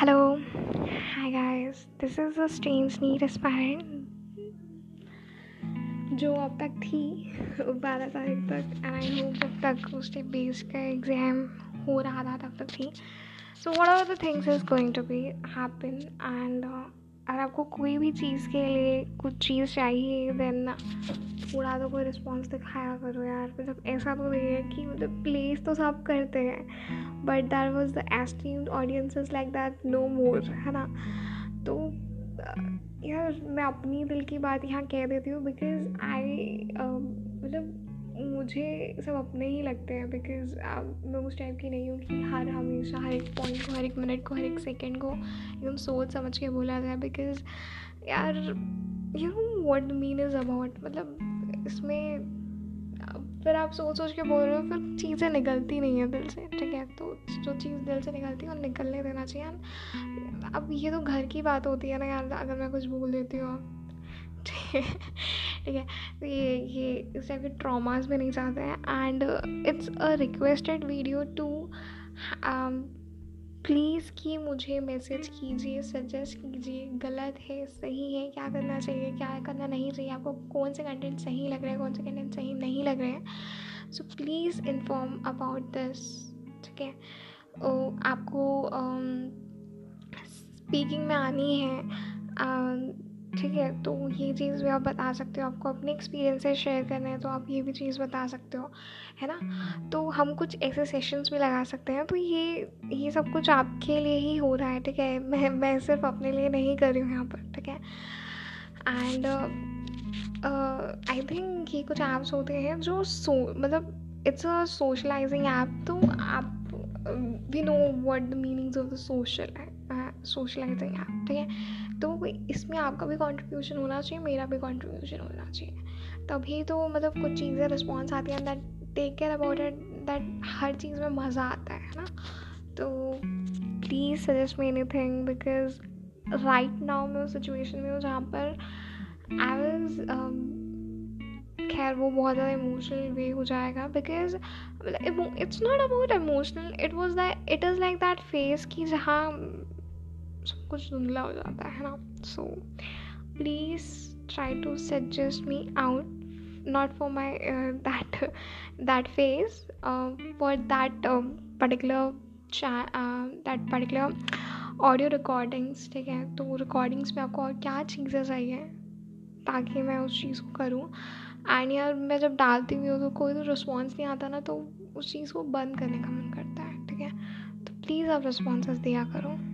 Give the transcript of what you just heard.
Hi guys, this is a strange need aspirant जो अब तक थी बारह तारीख तक एंड आई होप अब तक उसके बेस का एग्ज़ाम हो रहा था तब तक थी। So what are the things is going to be happen and अगर आपको कोई भी चीज़ के लिए कुछ चीज़ चाहिए देन थोड़ा तो कोई रिस्पॉन्स दिखाया करो यार। मतलब ऐसा तो नहीं है कि मतलब प्लेस तो सब करते हैं। But that was the esteemed audiences like that no more है ना? तो यार, मैं अपनी दिल की बात यहाँ कह देती हूँ बिकॉज़ आई मतलब मुझे सब अपने ही लगते हैं बिकॉज़ मैं उस टाइप की नहीं हूँ कि हर हमेशा, हर एक पॉइंट को, हर एक मिनट को, हर एक सेकेंड को एकदम सोच समझ के बोला जाए बिकॉज़ यार you know what mean is about मतलब इसमें, फिर आप सोच सोच के बोल रहे हो, फिर चीज़ें निकलती नहीं है दिल से, ठीक है? तो जो चीज़ दिल से निकलती है, वो निकलने देना चाहिए। अब ये तो घर की बात होती है ना यार, अगर मैं कुछ बोल देती हूँ ठीक है ठीक है तो ये ये, इस टाइप के ट्रामास भी नहीं चाहते हैं। And it's a requested video to please कि मुझे मैसेज कीजिए सजेस्ट कीजिए गलत है सही है क्या करना चाहिए क्या करना नहीं चाहिए आपको कौन से कंटेंट सही लग रहे हैं कौन से कंटेंट सही नहीं लग रहे हैं। So please inform about this ठीक है? आपको स्पीकिंग um, में आनी है ठीक है? तो ये चीज़ भी आप बता सकते हो, आपको अपने एक्सपीरियंसेस शेयर करने हैं तो आप ये भी चीज़ बता सकते हो, है ना? तो हम कुछ ऐसे सेशंस भी लगा सकते हैं तो ये ये सब कुछ आपके लिए ही हो रहा है, ठीक है? मैं मैं सिर्फ़ अपने लिए नहीं कर रही हूँ यहाँ पर, ठीक है? एंड आई थिंक ये कुछ ऐप्स होते हैं जो सो मतलब इट्स अ सोशलाइजिंग ऐप तो आप we know what the meanings of the social socializing app ठीक है? तो इसमें आपका भी कंट्रीब्यूशन होना चाहिए, मेरा भी कंट्रीब्यूशन होना चाहिए। तभी तो मतलब कुछ चीज़ें रिस्पॉन्स आती हैं that take care about it that हर चीज़ में मज़ा आता है ना? तो please suggest me any thing because right now मैं उस सिचुएशन में हूँ जहाँ पर आई वॉज़ खैर वो बहुत ज़्यादा इमोशनल वे हो जाएगा because it's not about emotional it was that it is like that phase कि जहाँ सब कुछ धुंधला हो जाता है ना? So please try to suggest me out that phase uh, for that um, particular cha- uh, that particular audio recordings ठीक है? तो रिकॉर्डिंग्स में आपको और क्या चीज़ें चाहिए ताकि मैं उस चीज़ को करूँ? एंड यार मैं जब डालती हुई हूँ तो कोई तो रिस्पॉन्स नहीं आता ना तो उस चीज़ को बंद करने का मन करता है ठीक है? तो प्लीज़ आप रिस्पॉन्स दिया करो।